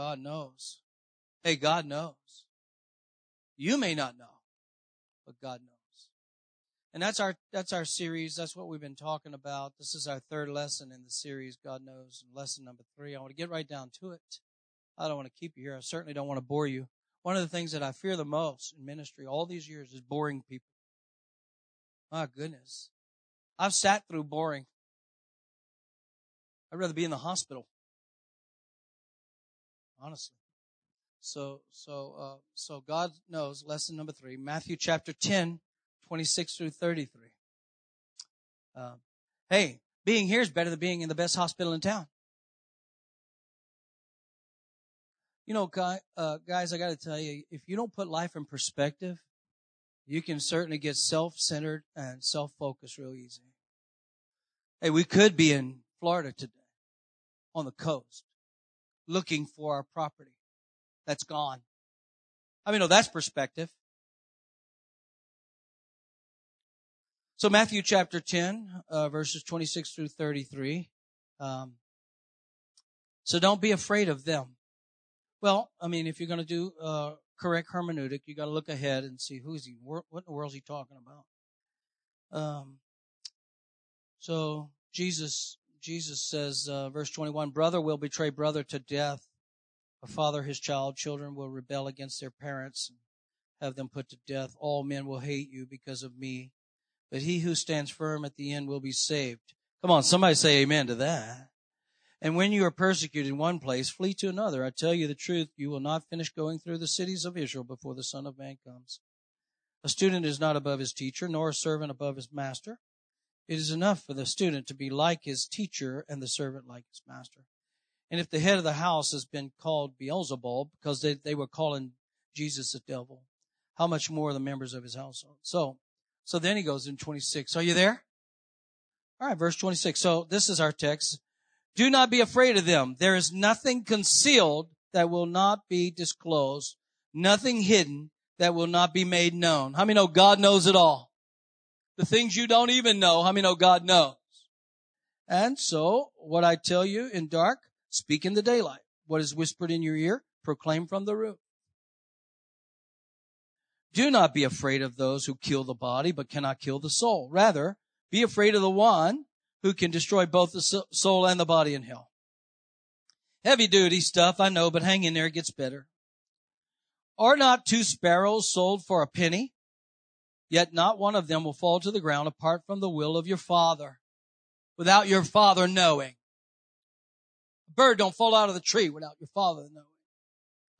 God knows. Hey, God knows. You may not know, but God knows. And that's our, that's our series. That's what we've been talking about. This is our third lesson in the series, God knows. Lesson number three. I want to get right down to it. I don't want to keep you here. I certainly don't want to bore you. One of the things that I fear the most in ministry all these years is boring people. My goodness. I've sat through boring. I'd rather be in the hospital. Honestly. So, so, uh, so God knows, lesson number three, Matthew chapter 10, 26 through 33. Uh, hey, being here is better than being in the best hospital in town. You know, uh, guys, I got to tell you, if you don't put life in perspective, you can certainly get self-centered and self-focused real easy. Hey, we could be in Florida today on the coast looking for our property that's gone. I mean, no, that's perspective. So Matthew chapter 10, uh, verses 26 through 33. Um, so don't be afraid of them. Well, I mean, if you're going to do uh, correct hermeneutic, you got to look ahead and see who's he, what in the world is he talking about. Um, so Jesus Jesus says, uh, verse 21, brother will betray brother to death. A father his child, children will rebel against their parents and have them put to death. All men will hate you because of me, but he who stands firm at the end will be saved. Come on, somebody say amen to that. And when you are persecuted in one place, flee to another. I tell you the truth, you will not finish going through the cities of Israel before the Son of Man comes. A student is not above his teacher, nor a servant above his master. It is enough for the student to be like his teacher and the servant like his master. And if the head of the house has been called Beelzebub because they, they were calling Jesus a devil, how much more the members of his household? So, so then he goes in 26. Are you there? All right, verse 26. So this is our text. Do not be afraid of them. There is nothing concealed that will not be disclosed, nothing hidden that will not be made known. How many know God knows it all? The things you don't even know. How many know God knows? And so, what I tell you in dark, speak in the daylight. What is whispered in your ear, proclaim from the roof. Do not be afraid of those who kill the body, but cannot kill the soul. Rather, be afraid of the one who can destroy both the soul and the body in hell. Heavy duty stuff, I know, but hang in there, it gets better. Are not two sparrows sold for a penny? Yet not one of them will fall to the ground apart from the will of your father, without your father knowing. A bird don't fall out of the tree without your father knowing.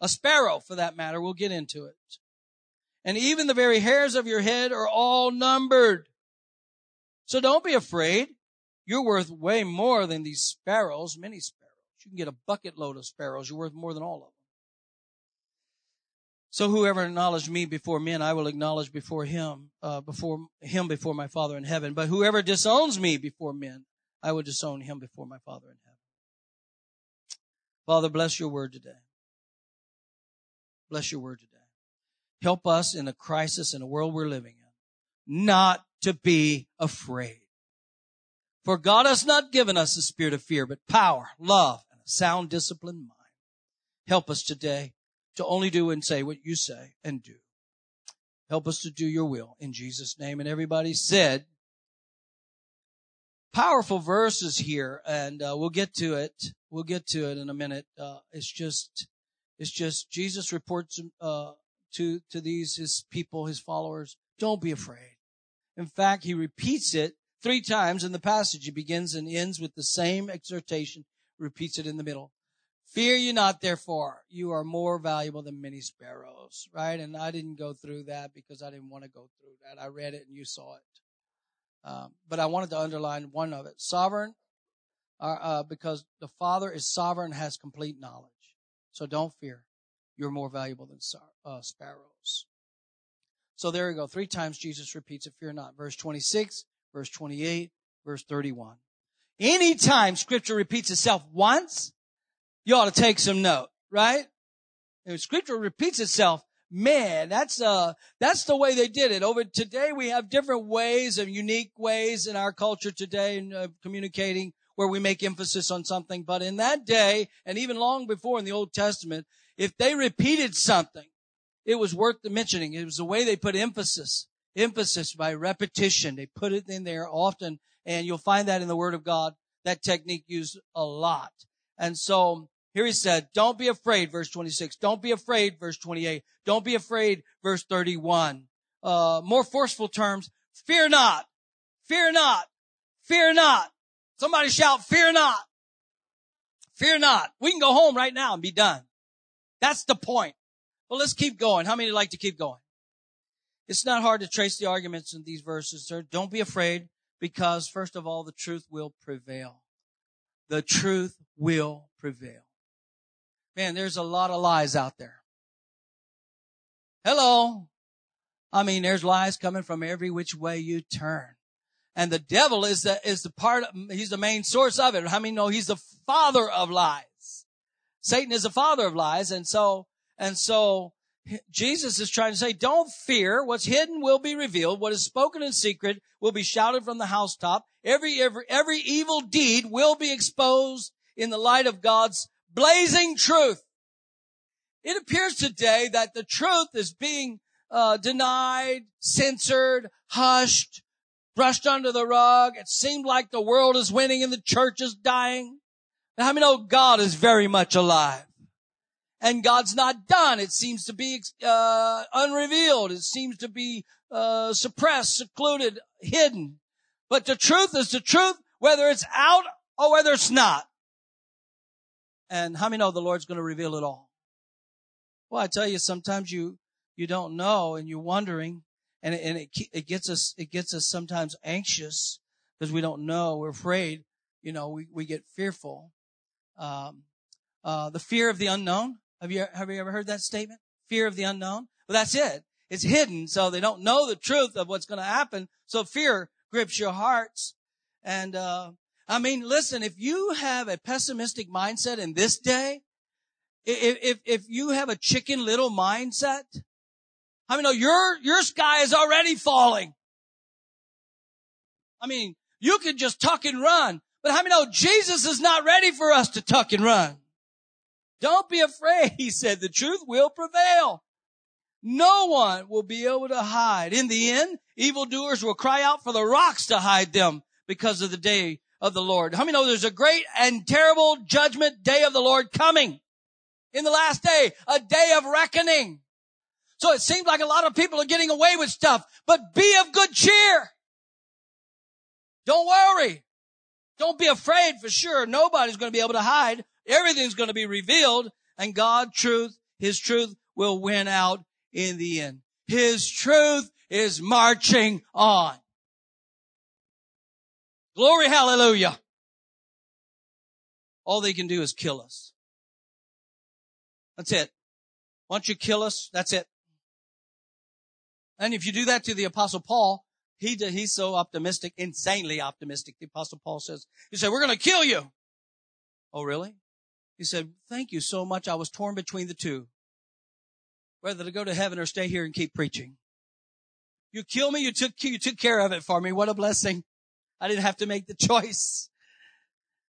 A sparrow, for that matter, will get into it. And even the very hairs of your head are all numbered. So don't be afraid. You're worth way more than these sparrows, many sparrows. You can get a bucket load of sparrows. You're worth more than all of them. So whoever acknowledged me before men, I will acknowledge before him, uh, before him before my Father in heaven. But whoever disowns me before men, I will disown him before my Father in heaven. Father, bless your word today. Bless your word today. Help us in the crisis in the world we're living in, not to be afraid. For God has not given us a spirit of fear, but power, love, and a sound disciplined mind. Help us today to only do and say what you say and do. Help us to do your will in Jesus' name. And everybody said, powerful verses here, and uh, we'll get to it. We'll get to it in a minute. Uh, it's just, it's just Jesus reports uh, to to these his people, his followers. Don't be afraid. In fact, he repeats it three times in the passage. He begins and ends with the same exhortation. Repeats it in the middle. Fear you not, therefore. You are more valuable than many sparrows, right? And I didn't go through that because I didn't want to go through that. I read it and you saw it. Um, but I wanted to underline one of it. Sovereign, uh, uh, because the Father is sovereign, has complete knowledge. So don't fear. You're more valuable than uh, sparrows. So there you go. Three times Jesus repeats it, fear not. Verse 26, verse 28, verse 31. Anytime scripture repeats itself once, you ought to take some note, right? If scripture repeats itself, man, that's uh that's the way they did it. Over today we have different ways of unique ways in our culture today in uh, communicating where we make emphasis on something. But in that day, and even long before in the Old Testament, if they repeated something, it was worth the mentioning. It was the way they put emphasis, emphasis by repetition. They put it in there often, and you'll find that in the Word of God. That technique used a lot. And so here he said, don't be afraid, verse 26. Don't be afraid, verse 28. Don't be afraid, verse 31. Uh, more forceful terms, fear not, fear not, fear not. Somebody shout, fear not. Fear not. We can go home right now and be done. That's the point. Well, let's keep going. How many like to keep going? It's not hard to trace the arguments in these verses, sir. Don't be afraid because first of all, the truth will prevail. The truth will prevail. Man, there's a lot of lies out there. Hello. I mean, there's lies coming from every which way you turn. And the devil is the, is the part, he's the main source of it. How many know he's the father of lies? Satan is the father of lies. And so, and so Jesus is trying to say, don't fear. What's hidden will be revealed. What is spoken in secret will be shouted from the housetop. Every, every, every evil deed will be exposed in the light of God's blazing truth. It appears today that the truth is being uh, denied, censored, hushed, brushed under the rug. It seemed like the world is winning and the church is dying. How many know God is very much alive? And God's not done. It seems to be uh, unrevealed. It seems to be uh, suppressed, secluded, hidden. But the truth is the truth, whether it's out or whether it's not. And how many know the Lord's going to reveal it all? Well, I tell you, sometimes you, you don't know and you're wondering and it, and it, it gets us, it gets us sometimes anxious because we don't know. We're afraid. You know, we, we get fearful. Um, uh, the fear of the unknown. Have you, have you ever heard that statement? Fear of the unknown? Well, that's it. It's hidden. So they don't know the truth of what's going to happen. So fear grips your hearts. And, uh, I mean, listen, if you have a pessimistic mindset in this day, if, if, if you have a chicken little mindset, I mean, no, your, your sky is already falling. I mean, you can just tuck and run, but how many know Jesus is not ready for us to tuck and run? Don't be afraid. He said the truth will prevail. No one will be able to hide. In the end, evildoers will cry out for the rocks to hide them because of the day of the Lord. How many know there's a great and terrible judgment day of the Lord coming in the last day, a day of reckoning. So it seems like a lot of people are getting away with stuff, but be of good cheer. Don't worry. Don't be afraid for sure. Nobody's going to be able to hide. Everything's going to be revealed and God truth, His truth will win out in the end. His truth is marching on. Glory, hallelujah. All they can do is kill us. That's it. Once you kill us, that's it. And if you do that to the apostle Paul, he he's so optimistic, insanely optimistic. The apostle Paul says, he said, we're going to kill you. Oh, really? He said, thank you so much. I was torn between the two, whether to go to heaven or stay here and keep preaching. You kill me. You took, you took care of it for me. What a blessing. I didn't have to make the choice.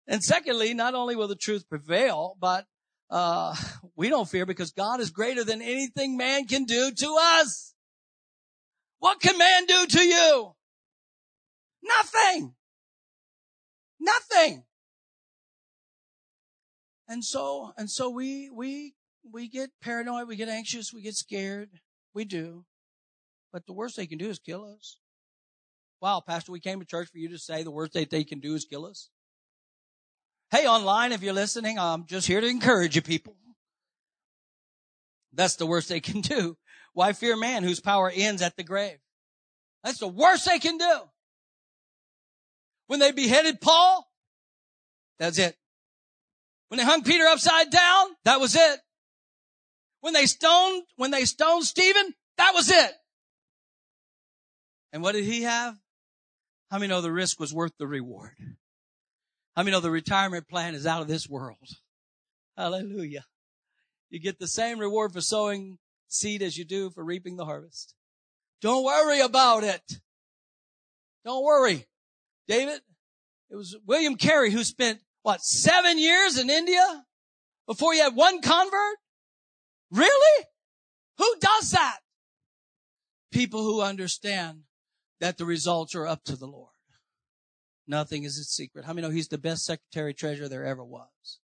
And secondly, not only will the truth prevail, but uh, we don't fear because God is greater than anything man can do to us. What can man do to you? Nothing. Nothing. And so, and so we, we, we get paranoid, we get anxious, we get scared. We do. But the worst they can do is kill us. Wow, Pastor, we came to church for you to say the worst that they can do is kill us. Hey, online, if you're listening, I'm just here to encourage you people. That's the worst they can do. Why fear man whose power ends at the grave? That's the worst they can do. When they beheaded Paul, that's it. When they hung Peter upside down, that was it. When they stoned, when they stoned Stephen, that was it. And what did he have? How many know the risk was worth the reward? How many know the retirement plan is out of this world? Hallelujah. You get the same reward for sowing seed as you do for reaping the harvest. Don't worry about it. Don't worry. David, it was William Carey who spent, what, seven years in India before you had one convert? Really? Who does that? People who understand that the results are up to the Lord. Nothing is a secret. How many know he's the best secretary treasurer there ever was?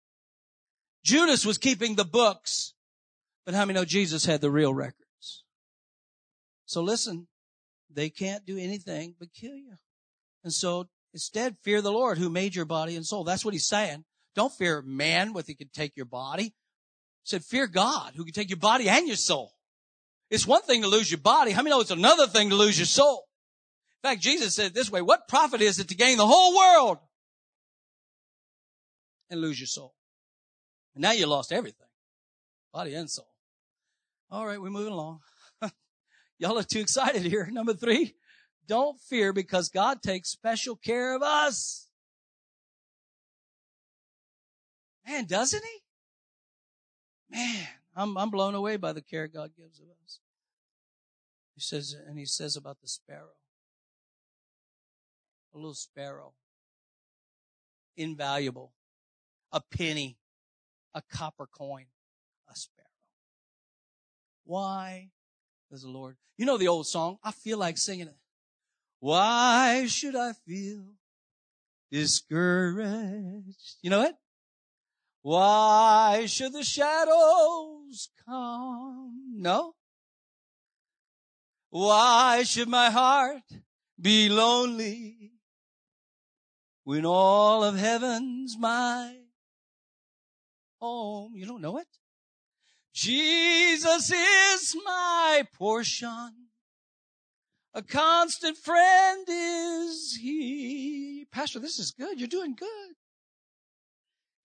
Judas was keeping the books, but how many know Jesus had the real records? So listen, they can't do anything but kill you. And so instead, fear the Lord who made your body and soul. That's what he's saying. Don't fear man with he can take your body. He said, fear God who can take your body and your soul. It's one thing to lose your body. How many know it's another thing to lose your soul? In fact, Jesus said this way, what profit is it to gain the whole world and lose your soul? And now you lost everything. Body and soul. All right, we're moving along. Y'all are too excited here. Number three, don't fear because God takes special care of us. Man, doesn't he? Man, I'm, I'm blown away by the care God gives of us. He says, and he says about the sparrow. A little sparrow. Invaluable. A penny a copper coin, a sparrow. Why does the Lord, you know the old song, I feel like singing it. Why should I feel discouraged? You know it? Why should the shadows come? No? Why should my heart be lonely when all of heaven's my home. You don't know it? Jesus is my portion. A constant friend is he. Pastor, this is good. You're doing good.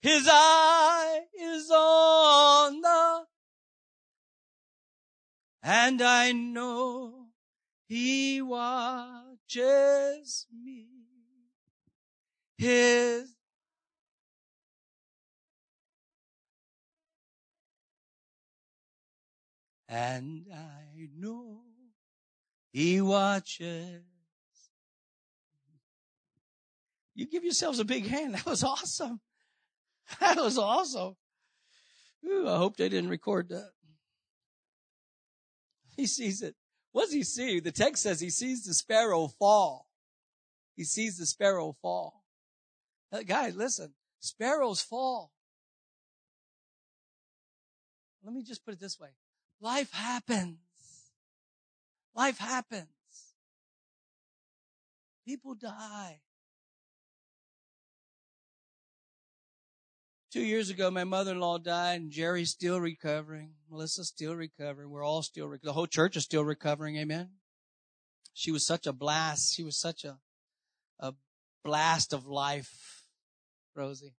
His eye is on the, and I know he watches me. His and I know he watches. You give yourselves a big hand. That was awesome. That was awesome. Ooh, I hope they didn't record that. He sees it. What does he see? The text says he sees the sparrow fall. He sees the sparrow fall. Uh, guys, listen. Sparrows fall. Let me just put it this way. Life happens. Life happens. People die. Two years ago, my mother-in-law died and Jerry's still recovering. Melissa's still recovering. We're all still, recovering. the whole church is still recovering. Amen. She was such a blast. She was such a, a blast of life, Rosie.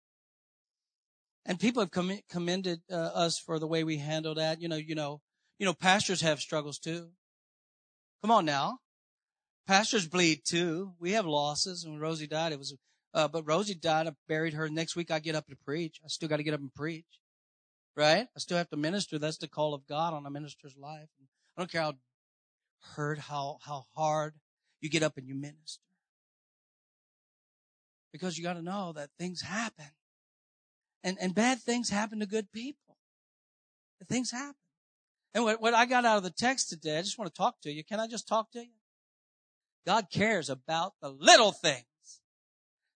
And people have commended uh, us for the way we handled that. You know, you know, you know, pastors have struggles too. Come on now. Pastors bleed too. We have losses. And when Rosie died, it was, uh, but Rosie died. I buried her. Next week I get up to preach. I still got to get up and preach. Right? I still have to minister. That's the call of God on a minister's life. I don't care how hurt, how, how hard you get up and you minister. Because you got to know that things happen. And, and bad things happen to good people. Things happen. And what, what I got out of the text today, I just want to talk to you. Can I just talk to you? God cares about the little things.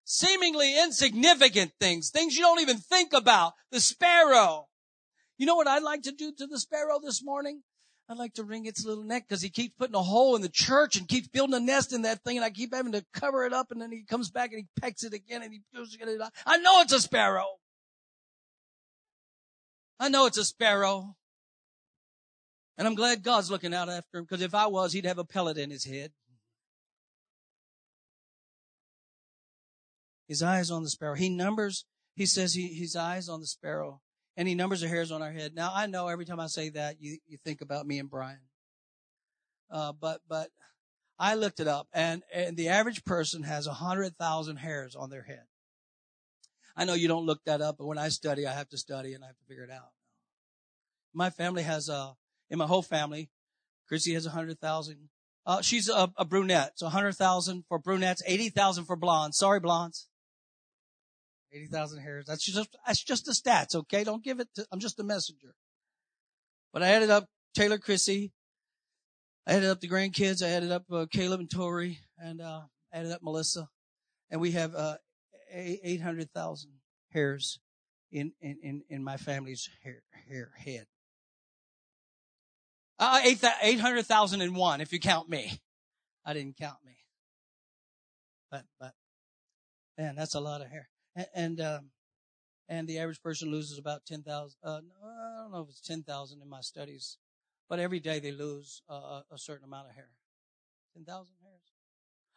Seemingly insignificant things, things you don't even think about. The sparrow. You know what I'd like to do to the sparrow this morning? I'd like to wring its little neck because he keeps putting a hole in the church and keeps building a nest in that thing and I keep having to cover it up and then he comes back and he pecks it again and he goes, I know it's a sparrow. I know it's a sparrow. And I'm glad God's looking out after him because if I was, he'd have a pellet in his head. His eyes on the sparrow. He numbers, he says he, his eyes on the sparrow and he numbers the hairs on our head. Now I know every time I say that, you, you think about me and Brian. Uh, but, but I looked it up and, and the average person has a hundred thousand hairs on their head. I know you don't look that up, but when I study, I have to study and I have to figure it out. My family has, uh, in my whole family. Chrissy has a hundred thousand. Uh, she's a, a, brunette, so a hundred thousand for brunettes, eighty thousand for blondes. Sorry, blondes. 80,000 hairs. That's just, that's just the stats, okay? Don't give it to, I'm just a messenger. But I added up Taylor Chrissy. I added up the grandkids. I added up uh, Caleb and Tori and, uh, added up Melissa. And we have, uh, 800,000 hairs in, in, in, in my family's hair, hair head. Uh, 800,001 if you count me. I didn't count me. But, but, man, that's a lot of hair. And, and, um, and the average person loses about 10,000, uh, I don't know if it's 10,000 in my studies, but every day they lose uh, a certain amount of hair. 10,000 hairs.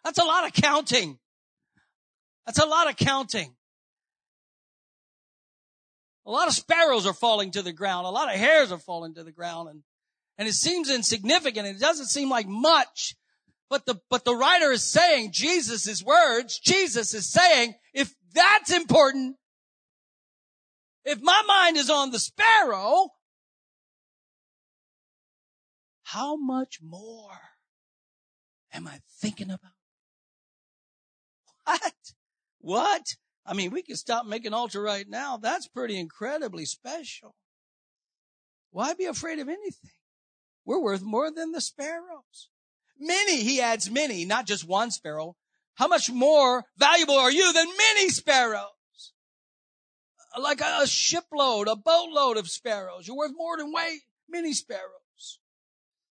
That's a lot of counting. That's a lot of counting. A lot of sparrows are falling to the ground. A lot of hairs are falling to the ground and, and it seems insignificant. It doesn't seem like much, but the, but the writer is saying Jesus' words. Jesus is saying, if that's important, if my mind is on the sparrow, how much more am I thinking about? What? What? I mean, we can stop making altar right now. That's pretty incredibly special. Why be afraid of anything? We're worth more than the sparrows. Many, he adds many, not just one sparrow. How much more valuable are you than many sparrows? Like a, shipload, a boatload of sparrows. You're worth more than way, many sparrows.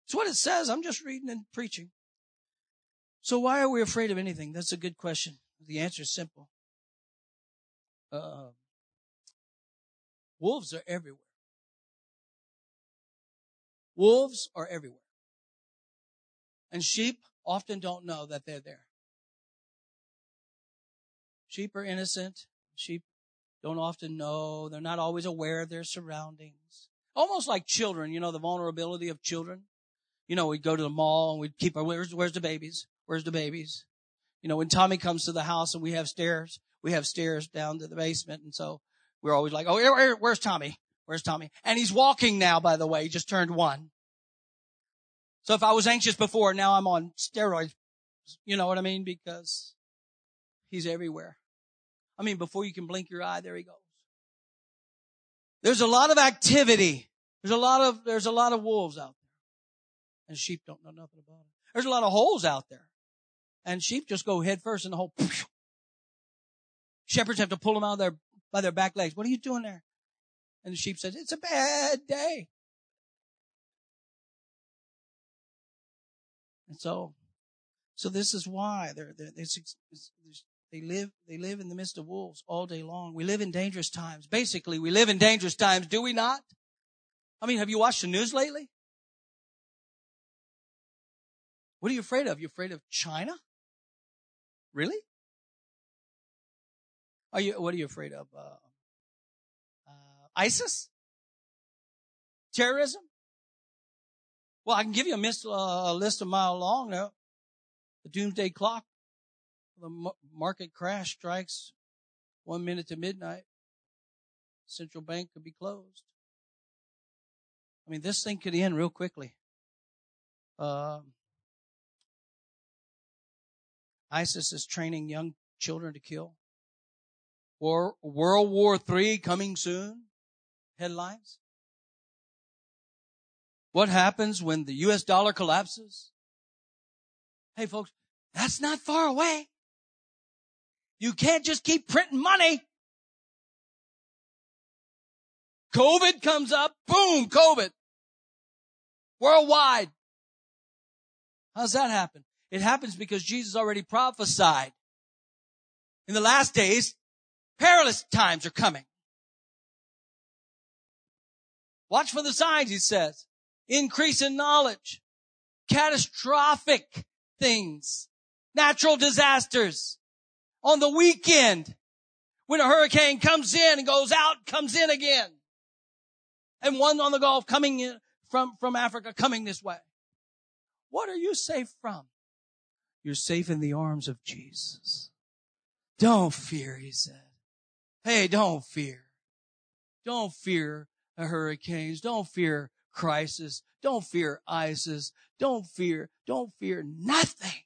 It's what it says. I'm just reading and preaching. So why are we afraid of anything? That's a good question. The answer is simple uh, wolves are everywhere. Wolves are everywhere. And sheep often don't know that they're there. Sheep are innocent. Sheep don't often know. They're not always aware of their surroundings. Almost like children, you know, the vulnerability of children. You know, we'd go to the mall and we'd keep our, where's, where's the babies? Where's the babies? You know, when Tommy comes to the house and we have stairs, we have stairs down to the basement. And so we're always like, oh, where, where's Tommy? Where's Tommy? And he's walking now, by the way. He just turned one. So if I was anxious before, now I'm on steroids. You know what I mean? Because he's everywhere. I mean, before you can blink your eye, there he goes. There's a lot of activity. There's a lot of, there's a lot of wolves out there. And sheep don't know nothing about it. There's a lot of holes out there. And sheep just go head first in the hole. Shepherds have to pull them out of their, by their back legs. What are you doing there? And the sheep says, it's a bad day. And so, so this is why they're, they're, they're, they live, they live in the midst of wolves all day long. We live in dangerous times. Basically, we live in dangerous times, do we not? I mean, have you watched the news lately? What are you afraid of? You afraid of China? Really? Are you, what are you afraid of? Uh, uh, ISIS? Terrorism? Well, I can give you a, mis- uh, list a mile long now. The doomsday clock, the market crash strikes one minute to midnight. Central bank could be closed. I mean, this thing could end real quickly. Um, ISIS is training young children to kill. War, World War III coming soon. Headlines. What happens when the US dollar collapses? Hey folks, that's not far away. You can't just keep printing money. COVID comes up, boom, COVID. Worldwide. How's that happen? It happens because Jesus already prophesied. In the last days, Perilous times are coming. Watch for the signs, he says. Increase in knowledge. Catastrophic things. Natural disasters. On the weekend, when a hurricane comes in and goes out, comes in again. And one on the Gulf coming in from, from Africa coming this way. What are you safe from? You're safe in the arms of Jesus. Don't fear, he said. Hey, don't fear. Don't fear a hurricanes. Don't fear crisis. Don't fear ISIS. Don't fear, don't fear nothing.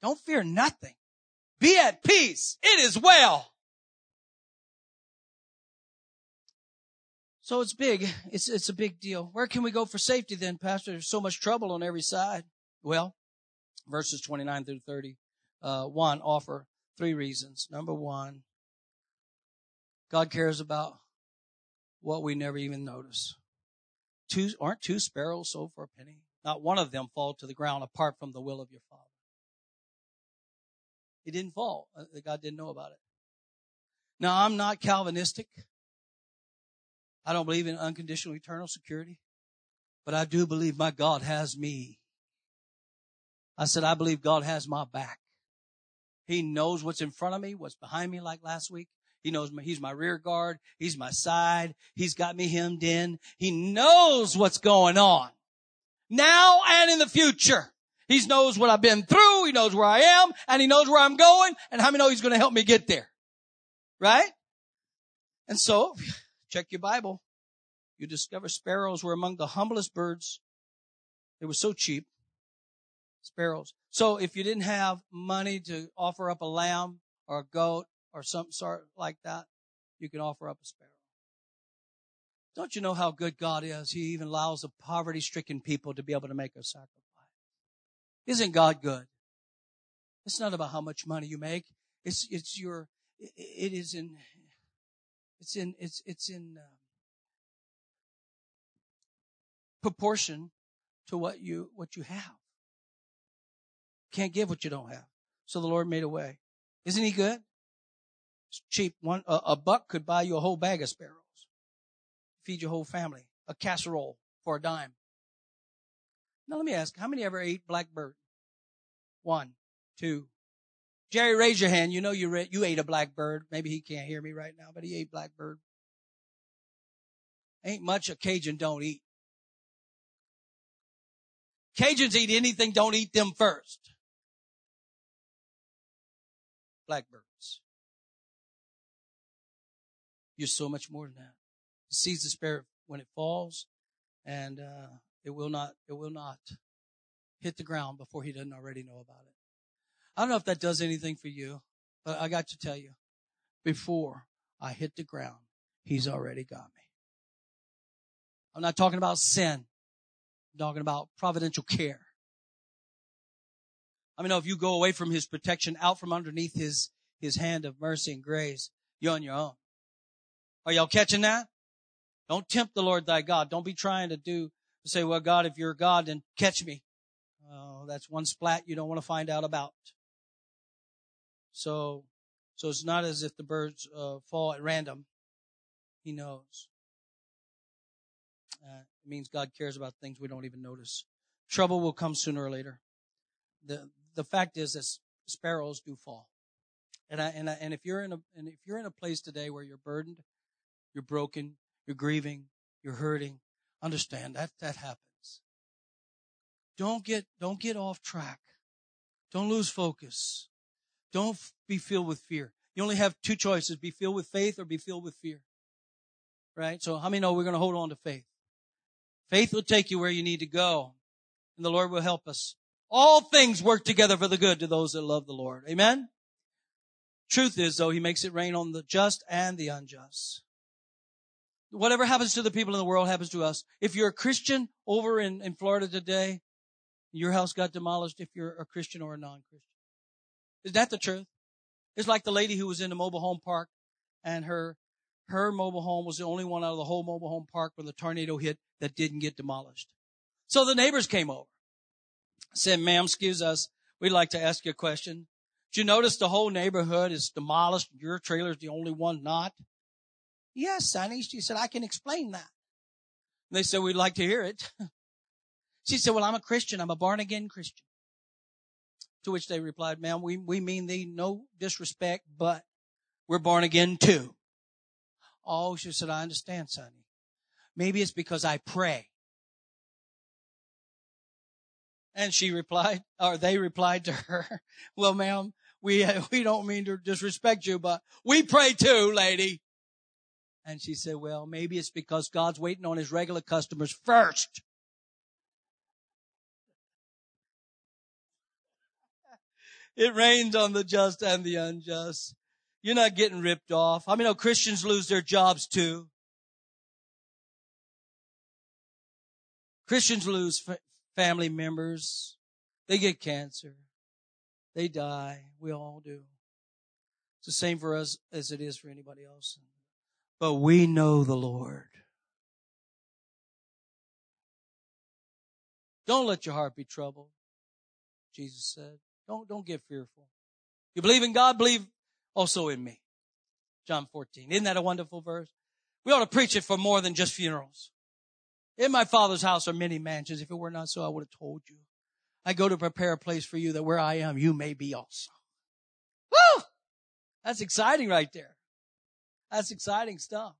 Don't fear nothing. Be at peace. It is well. So it's big. It's, it's a big deal. Where can we go for safety then, Pastor? There's so much trouble on every side. Well, verses 29 through 30, uh, one offer three reasons. Number one, God cares about what we never even notice. Two, aren't two sparrows sold for a penny? Not one of them fall to the ground apart from the will of your Father. It didn't fall. Uh, God didn't know about it. Now, I'm not Calvinistic. I don't believe in unconditional eternal security, but I do believe my God has me. I said, I believe God has my back. He knows what's in front of me, what's behind me, like last week. He knows my, he's my rear guard. He's my side. He's got me hemmed in. He knows what's going on now and in the future. He knows what I've been through. He knows where I am and he knows where I'm going and how many know he's going to help me get there. Right? And so check your Bible. You discover sparrows were among the humblest birds. They were so cheap. Sparrows. So if you didn't have money to offer up a lamb or a goat or some sort like that, you can offer up a sparrow. Don't you know how good God is? He even allows the poverty stricken people to be able to make a sacrifice. Isn't God good? It's not about how much money you make. It's, it's your, it is in, it's in, it's, it's in uh, proportion to what you, what you have. Can't give what you don't have. So the Lord made a way. Isn't he good? It's cheap. One, a, a buck could buy you a whole bag of sparrows. Feed your whole family. A casserole for a dime. Now let me ask, how many ever ate blackbird? One, two. Jerry, raise your hand. You know you re- you ate a blackbird. Maybe he can't hear me right now, but he ate blackbird. Ain't much a Cajun don't eat. Cajuns eat anything, don't eat them first. Blackbirds. You're so much more than that. He sees the spirit when it falls, and uh, it will not. It will not hit the ground before he doesn't already know about it. I don't know if that does anything for you, but I got to tell you, before I hit the ground, he's already got me. I'm not talking about sin. I'm talking about providential care. I mean, if you go away from his protection, out from underneath his, his hand of mercy and grace, you're on your own. Are y'all catching that? Don't tempt the Lord thy God. Don't be trying to do, say, well, God, if you're God, then catch me. Oh, that's one splat you don't want to find out about. So, so it's not as if the birds uh, fall at random. He knows. Uh, it means God cares about things we don't even notice. Trouble will come sooner or later. The the fact is that sparrows do fall. And I, and I, and if you're in a and if you're in a place today where you're burdened, you're broken, you're grieving, you're hurting, understand that that happens. Don't get don't get off track. Don't lose focus. Don't be filled with fear. You only have two choices, be filled with faith or be filled with fear. Right? So how many know we're going to hold on to faith? Faith will take you where you need to go and the Lord will help us. All things work together for the good to those that love the Lord. Amen? Truth is though, He makes it rain on the just and the unjust. Whatever happens to the people in the world happens to us. If you're a Christian over in, in Florida today, your house got demolished if you're a Christian or a non-Christian. Is that the truth? It's like the lady who was in the mobile home park and her, her mobile home was the only one out of the whole mobile home park when the tornado hit that didn't get demolished. So the neighbors came over, said, ma'am, excuse us. We'd like to ask you a question. Did you notice the whole neighborhood is demolished? Your trailer's the only one not? Yes, Sonny. She said, I can explain that. And they said, we'd like to hear it. she said, well, I'm a Christian. I'm a born again Christian. To which they replied, ma'am, we, we mean thee no disrespect, but we're born again too. Oh, she said, I understand, Sonny. Maybe it's because I pray. And she replied, or they replied to her, well, ma'am, we, we don't mean to disrespect you, but we pray too, lady. And she said, well, maybe it's because God's waiting on his regular customers first. It rains on the just and the unjust. You're not getting ripped off. I mean, know Christians lose their jobs too. Christians lose fa- family members. They get cancer. They die. We all do. It's the same for us as it is for anybody else. But we know the Lord. Don't let your heart be troubled. Jesus said, don't, don't get fearful. You believe in God, believe also in me. John 14. Isn't that a wonderful verse? We ought to preach it for more than just funerals. In my father's house are many mansions. If it were not so, I would have told you. I go to prepare a place for you that where I am, you may be also. Woo! That's exciting right there. That's exciting stuff.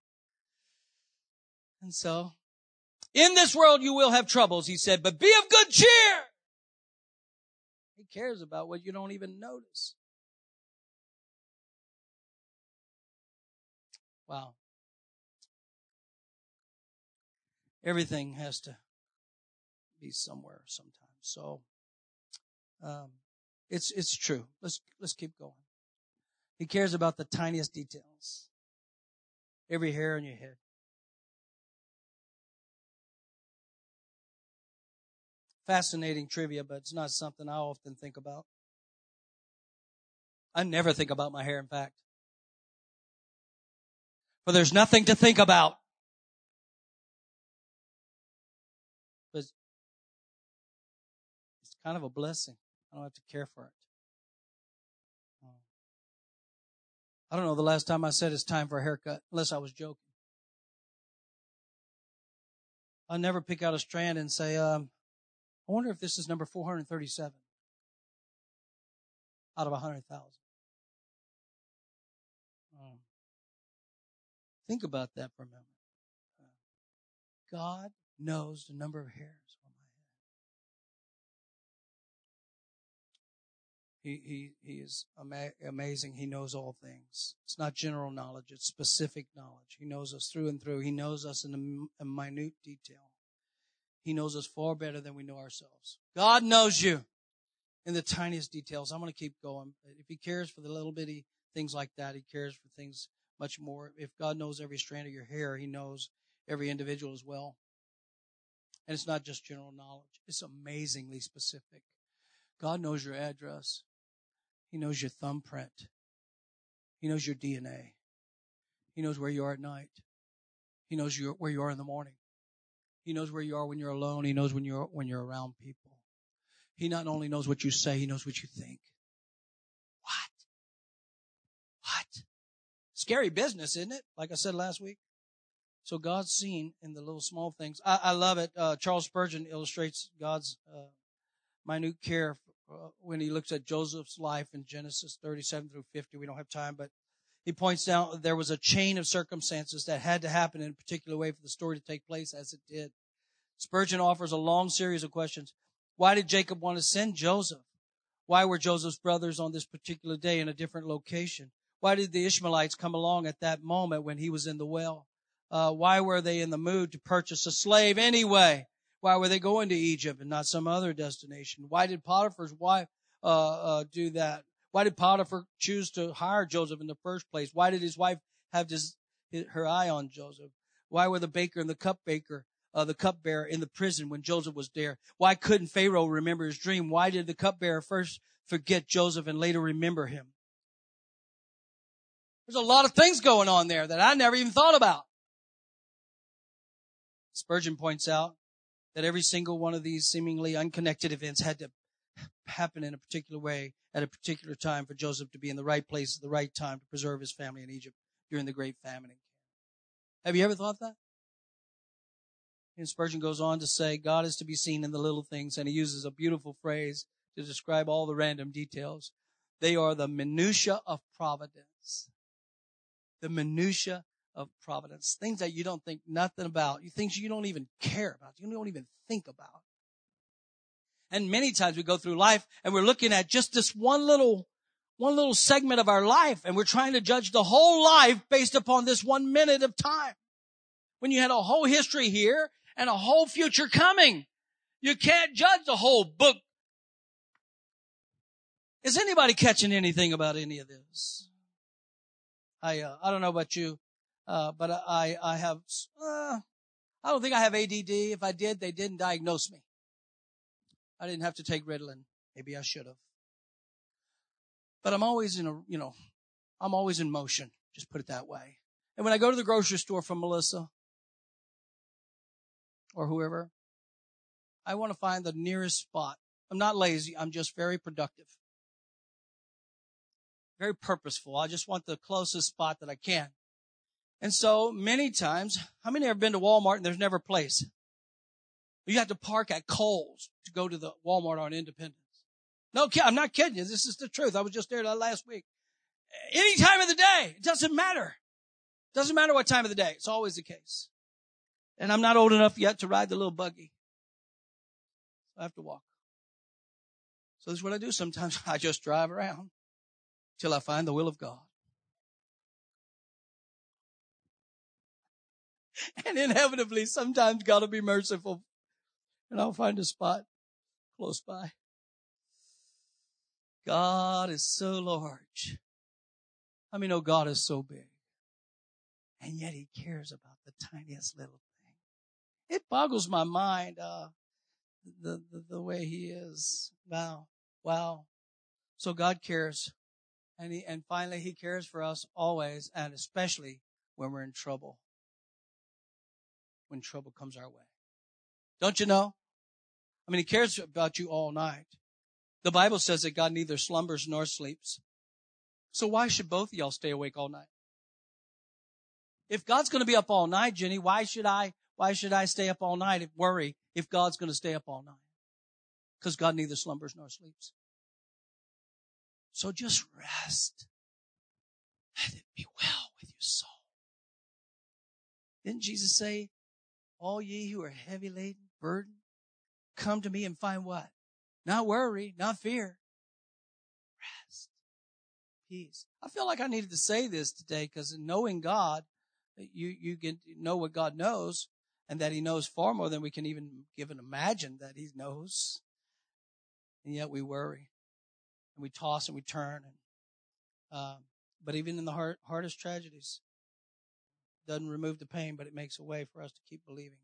And so, in this world you will have troubles, he said, but be of good cheer. He cares about what you don't even notice. Wow. Everything has to be somewhere sometimes. So, um, it's, it's true. Let's, let's keep going. He cares about the tiniest details. Every hair on your head. Fascinating trivia, but it's not something I often think about. I never think about my hair, in fact. For there's nothing to think about. But it's kind of a blessing. I don't have to care for it. I don't know the last time I said it's time for a haircut, unless I was joking. I'll never pick out a strand and say, um, I wonder if this is number 437 out of 100,000. Um, think about that for a moment. God knows the number of hairs He, he, he is ama- amazing. He knows all things. It's not general knowledge. It's specific knowledge. He knows us through and through. He knows us in a, a minute detail. He knows us far better than we know ourselves. God knows you in the tiniest details. I'm going to keep going. If he cares for the little bitty things like that, he cares for things much more. If God knows every strand of your hair, he knows every individual as well. And it's not just general knowledge. It's amazingly specific. God knows your address. He knows your thumbprint. He knows your DNA. He knows where you are at night. He knows you, where you are in the morning. He knows where you are when you're alone. He knows when you're, when you're around people. He not only knows what you say, he knows what you think. What? What? Scary business, isn't it? Like I said last week. So God's seen in the little small things. I, I love it. Uh, Charles Spurgeon illustrates God's uh, minute care when he looks at Joseph's life in Genesis 37 through 50. We don't have time, but he points out there was a chain of circumstances that had to happen in a particular way for the story to take place as it did. Spurgeon offers a long series of questions. Why did Jacob want to send Joseph? Why were Joseph's brothers on this particular day in a different location? Why did the Ishmaelites come along at that moment when he was in the well? Uh, why were they in the mood to purchase a slave anyway? Why were they going to Egypt and not some other destination? Why did Potiphar's wife uh, uh, do that? Why did Potiphar choose to hire Joseph in the first place? Why did his wife have his, her eye on Joseph? Why were the baker and the uh, the cupbearer in the prison when Joseph was there? Why couldn't Pharaoh remember his dream? Why did the cupbearer first forget Joseph and later remember him? There's a lot of things going on there that I never even thought about. Spurgeon points out that every single one of these seemingly unconnected events had to happen in a particular way at a particular time for Joseph to be in the right place at the right time to preserve his family in Egypt during the great famine. Have you ever thought that? And Spurgeon goes on to say, God is to be seen in the little things, and he uses a beautiful phrase to describe all the random details. They are the minutia of providence. The minutia of providence. Things that you don't think nothing about. Things you don't even care about. You don't even think about. And many times we go through life and we're looking at just this one little, one little segment of our life and we're trying to judge the whole life based upon this one minute of time. When you had a whole history here and a whole future coming. You can't judge the whole book. Is anybody catching anything about any of this? I, uh, I don't know about you. Uh, but I, I have, uh, I don't think I have ADD. If I did, they didn't diagnose me. I didn't have to take Ritalin. Maybe I should have. But I'm always in a, you know, I'm always in motion. Just put it that way. And when I go to the grocery store for Melissa or whoever, I want to find the nearest spot. I'm not lazy. I'm just very productive. Very purposeful. I just want the closest spot that I can. And so many times, how many have been to Walmart and there's never a place? You have to park at Kohl's to go to the Walmart on Independence. No, I'm not kidding you. This is the truth. I was just there last week. Any time of the day. It doesn't matter. It doesn't matter what time of the day. It's always the case. And I'm not old enough yet to ride the little buggy. I have to walk. So this is what I do sometimes. I just drive around till I find the will of God. And inevitably, sometimes God will be merciful and I'll find a spot close by. God is so large. I mean, oh, God is so big. And yet he cares about the tiniest little thing. It boggles my mind, uh, the, the, the way he is. Wow. Wow. So God cares. And he, and finally he cares for us always and especially when we're in trouble. When trouble comes our way. Don't you know? I mean, he cares about you all night. The Bible says that God neither slumbers nor sleeps. So why should both of y'all stay awake all night? If God's going to be up all night, Jenny, why should I, why should I stay up all night and worry if God's going to stay up all night? Because God neither slumbers nor sleeps. So just rest. Let it be well with your soul. Didn't Jesus say, all ye who are heavy laden, burdened, come to me and find what? Not worry, not fear. Rest. Peace. I feel like I needed to say this today because knowing God, you, you get know what God knows and that he knows far more than we can even give and imagine that he knows. And yet we worry and we toss and we turn. And, um, but even in the hard, hardest tragedies, doesn't remove the pain, but it makes a way for us to keep believing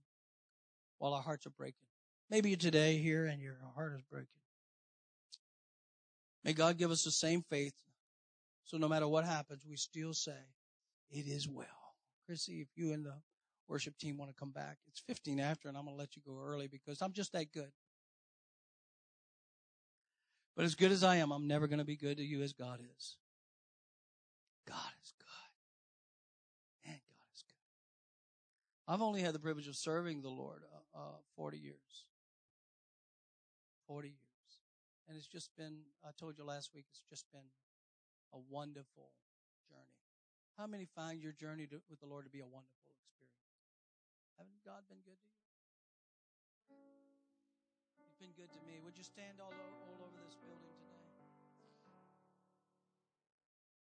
while our hearts are breaking. Maybe you're today here and your heart is breaking. May God give us the same faith. So no matter what happens, we still say, it is well. Chrissy, if you and the worship team want to come back, it's 15 after and I'm going to let you go early because I'm just that good. But as good as I am, I'm never going to be good to you as God is. God is good. And God is good. I've only had the privilege of serving the Lord uh, uh, 40 years. 40 years. And it's just been, I told you last week, it's just been a wonderful journey. How many find your journey to, with the Lord to be a wonderful experience? Haven't God been good to you? He's been good to me. Would you stand all, all over this building